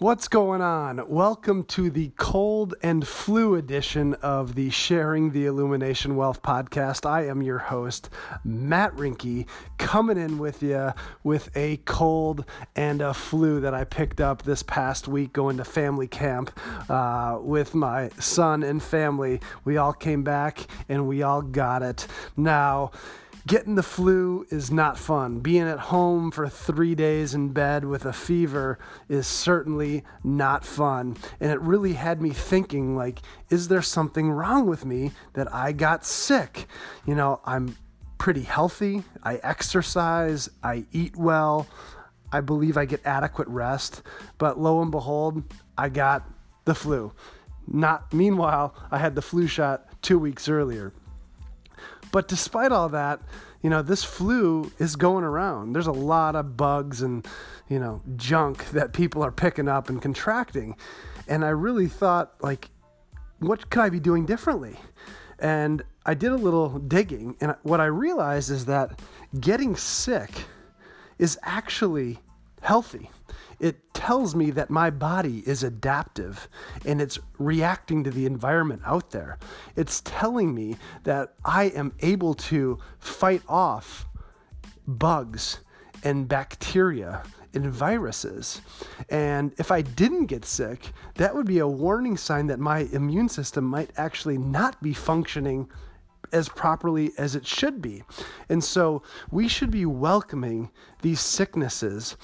What's going on? Welcome to the cold and flu edition of the Sharing the Illumination Wealth podcast. I am your host, Matt Rinke, coming in with you with a cold and a flu that I picked up this past week going to family camp uh, with my son and family. We all came back and we all got it. Now, Getting the flu is not fun. Being at home for three days in bed with a fever is certainly not fun. And it really had me thinking, like, is there something wrong with me that I got sick? You know, I'm pretty healthy. I exercise. I eat well. I believe I get adequate rest. But lo and behold, I got the flu. Not meanwhile, I had the flu shot two weeks earlier. But despite all that, you know, this flu is going around. There's a lot of bugs and, you know, junk that people are picking up and contracting. And I really thought, like, what could I be doing differently? And I did a little digging, and what I realized is that getting sick is actually healthy it tells me that my body is adaptive and it's reacting to the environment out there. It's telling me that I am able to fight off bugs and bacteria and viruses. And if I didn't get sick, that would be a warning sign that my immune system might actually not be functioning as properly as it should be. And so we should be welcoming these sicknesses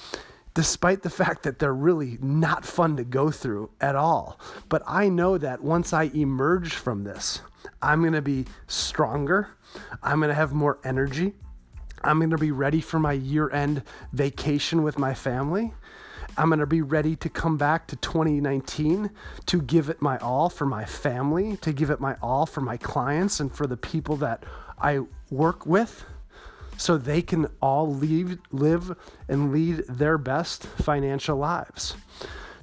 despite the fact that they're really not fun to go through at all. But I know that once I emerge from this, I'm going to be stronger, I'm going to have more energy, I'm going to be ready for my year end vacation with my family. I'm going to be ready to come back to 2019 to give it my all for my family, to give it my all for my clients and for the people that I work with so they can all leave, live and lead their best financial lives.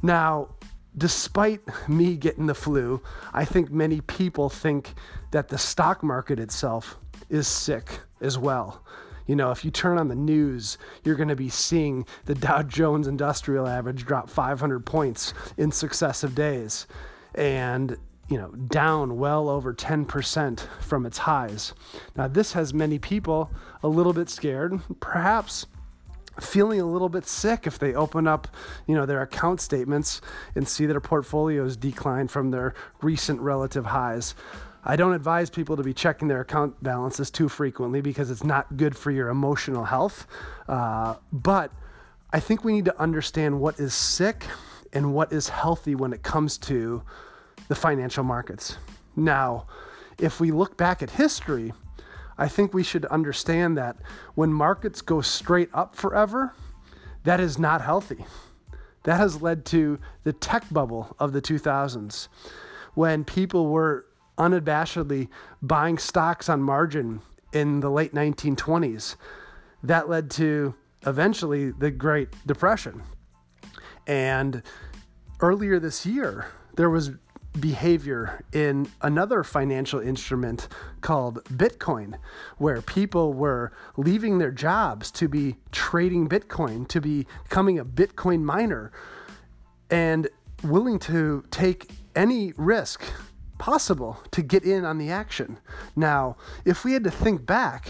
Now, despite me getting the flu, I think many people think that the stock market itself is sick as well. You know, if you turn on the news, you're going to be seeing the Dow Jones Industrial Average drop 500 points in successive days. And you know, down well over 10% from its highs. Now, this has many people a little bit scared, perhaps feeling a little bit sick if they open up, you know, their account statements and see their portfolios decline from their recent relative highs. I don't advise people to be checking their account balances too frequently because it's not good for your emotional health. Uh, but I think we need to understand what is sick and what is healthy when it comes to the financial markets. Now, if we look back at history, I think we should understand that when markets go straight up forever, that is not healthy. That has led to the tech bubble of the 2000s when people were unabashedly buying stocks on margin in the late 1920s. That led to eventually the Great Depression. And earlier this year, there was behavior in another financial instrument called Bitcoin, where people were leaving their jobs to be trading Bitcoin, to be becoming a Bitcoin miner, and willing to take any risk possible to get in on the action. Now, if we had to think back,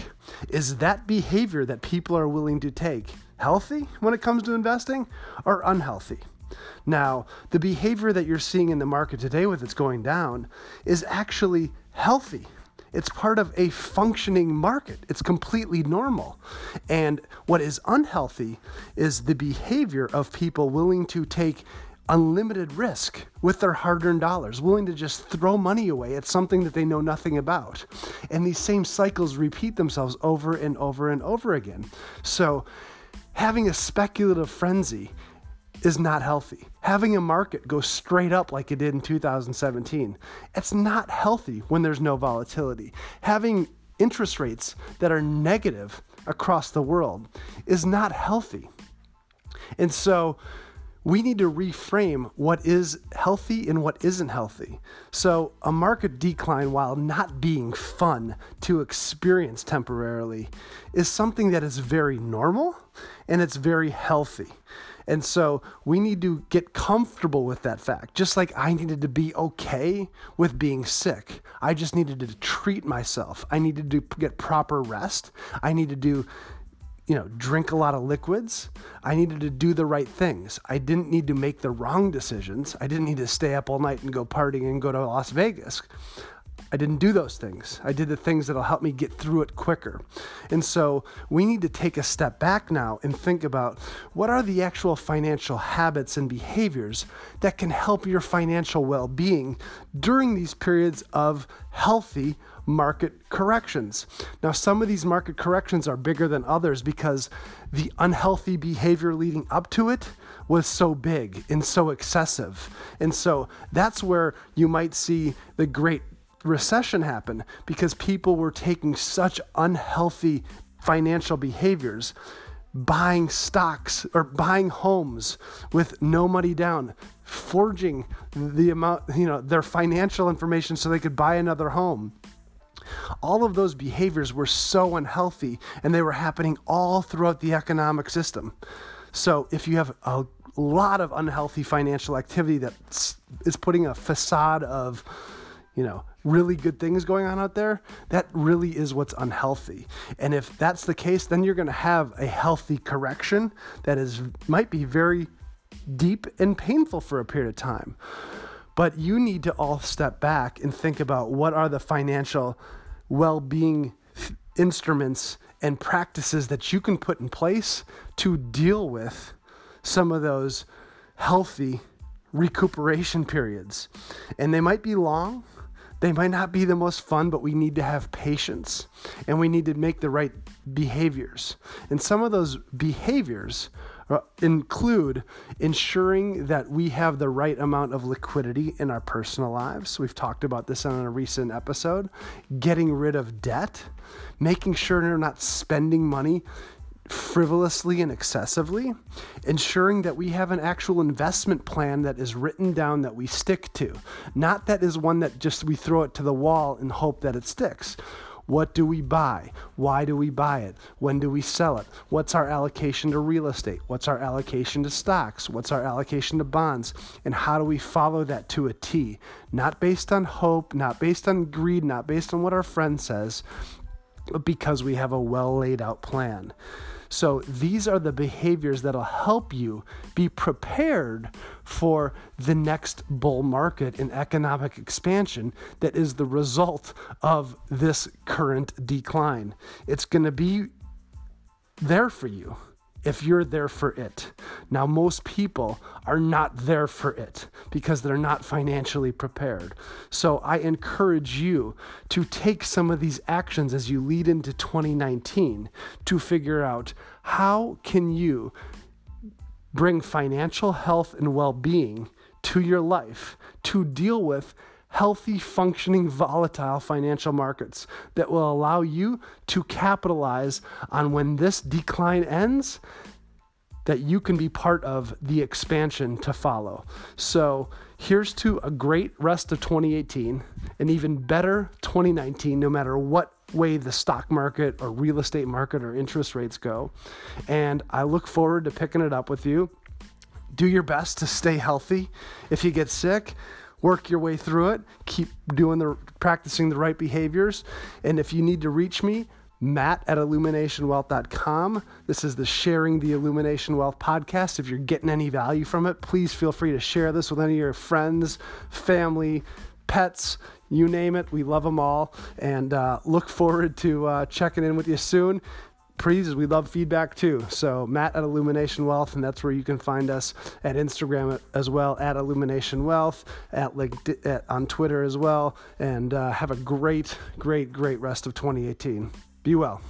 is that behavior that people are willing to take healthy when it comes to investing or unhealthy? Now, the behavior that you're seeing in the market today with it's going down is actually healthy. It's part of a functioning market. It's completely normal. And what is unhealthy is the behavior of people willing to take unlimited risk with their hard earned dollars, willing to just throw money away at something that they know nothing about. And these same cycles repeat themselves over and over and over again. So, having a speculative frenzy is not healthy. Having a market go straight up like it did in 2017, it's not healthy when there's no volatility. Having interest rates that are negative across the world is not healthy. And so we need to reframe what is healthy and what isn't healthy. So, a market decline, while not being fun to experience temporarily, is something that is very normal and it's very healthy. And so we need to get comfortable with that fact. Just like I needed to be okay with being sick. I just needed to treat myself. I needed to get proper rest. I needed to you know, drink a lot of liquids. I needed to do the right things. I didn't need to make the wrong decisions. I didn't need to stay up all night and go partying and go to Las Vegas. I didn't do those things. I did the things that'll help me get through it quicker. And so we need to take a step back now and think about what are the actual financial habits and behaviors that can help your financial well being during these periods of healthy market corrections. Now, some of these market corrections are bigger than others because the unhealthy behavior leading up to it was so big and so excessive. And so that's where you might see the great recession happened because people were taking such unhealthy financial behaviors buying stocks or buying homes with no money down forging the amount you know their financial information so they could buy another home. All of those behaviors were so unhealthy and they were happening all throughout the economic system. So if you have a lot of unhealthy financial activity that is putting a facade of you know really good things going on out there, that really is what's unhealthy. And if that's the case, then you're going to have a healthy correction that is might be very deep and painful for a period of time. But you need to all step back and think about what are the financial well-being instruments and practices that you can put in place to deal with some of those healthy recuperation periods. And they might be long, they might not be the most fun, but we need to have patience and we need to make the right behaviors. And some of those behaviors uh, include ensuring that we have the right amount of liquidity in our personal lives. We've talked about this on a recent episode. Getting rid of debt, making sure we're not spending money frivolously and excessively, ensuring that we have an actual investment plan that is written down that we stick to, not that is one that just we throw it to the wall and hope that it sticks. What do we buy? Why do we buy it? When do we sell it? What's our allocation to real estate? What's our allocation to stocks? What's our allocation to bonds? And how do we follow that to a T? Not based on hope, not based on greed, not based on what our friend says, but because we have a well laid out plan. So these are the behaviors that'll help you be prepared for the next bull market in economic expansion that is the result of this current decline. It's going to be there for you if you're there for it. Now, most people are not there for it because they're not financially prepared. So, I encourage you to take some of these actions as you lead into 2019 to figure out how can you bring financial health and well-being to your life to deal with healthy, functioning, volatile financial markets that will allow you to capitalize on when this decline ends, that you can be part of the expansion to follow. So, here's to a great rest of 2018, an even better 2019, no matter what way the stock market or real estate market or interest rates go. And I look forward to picking it up with you. Do your best to stay healthy. If you get sick, work your way through it. Keep doing the practicing the right behaviors. And if you need to reach me, Matt at illuminationwealth.com. This is the Sharing the Illumination Wealth podcast. If you're getting any value from it, please feel free to share this with any of your friends, family, pets, you name it. We love them all and uh, look forward to uh, checking in with you soon please we love feedback too. So matt at illumination wealth and that's where you can find us at instagram as well at illumination wealth at at, on twitter as well and uh, have a great great great rest of 2018 be well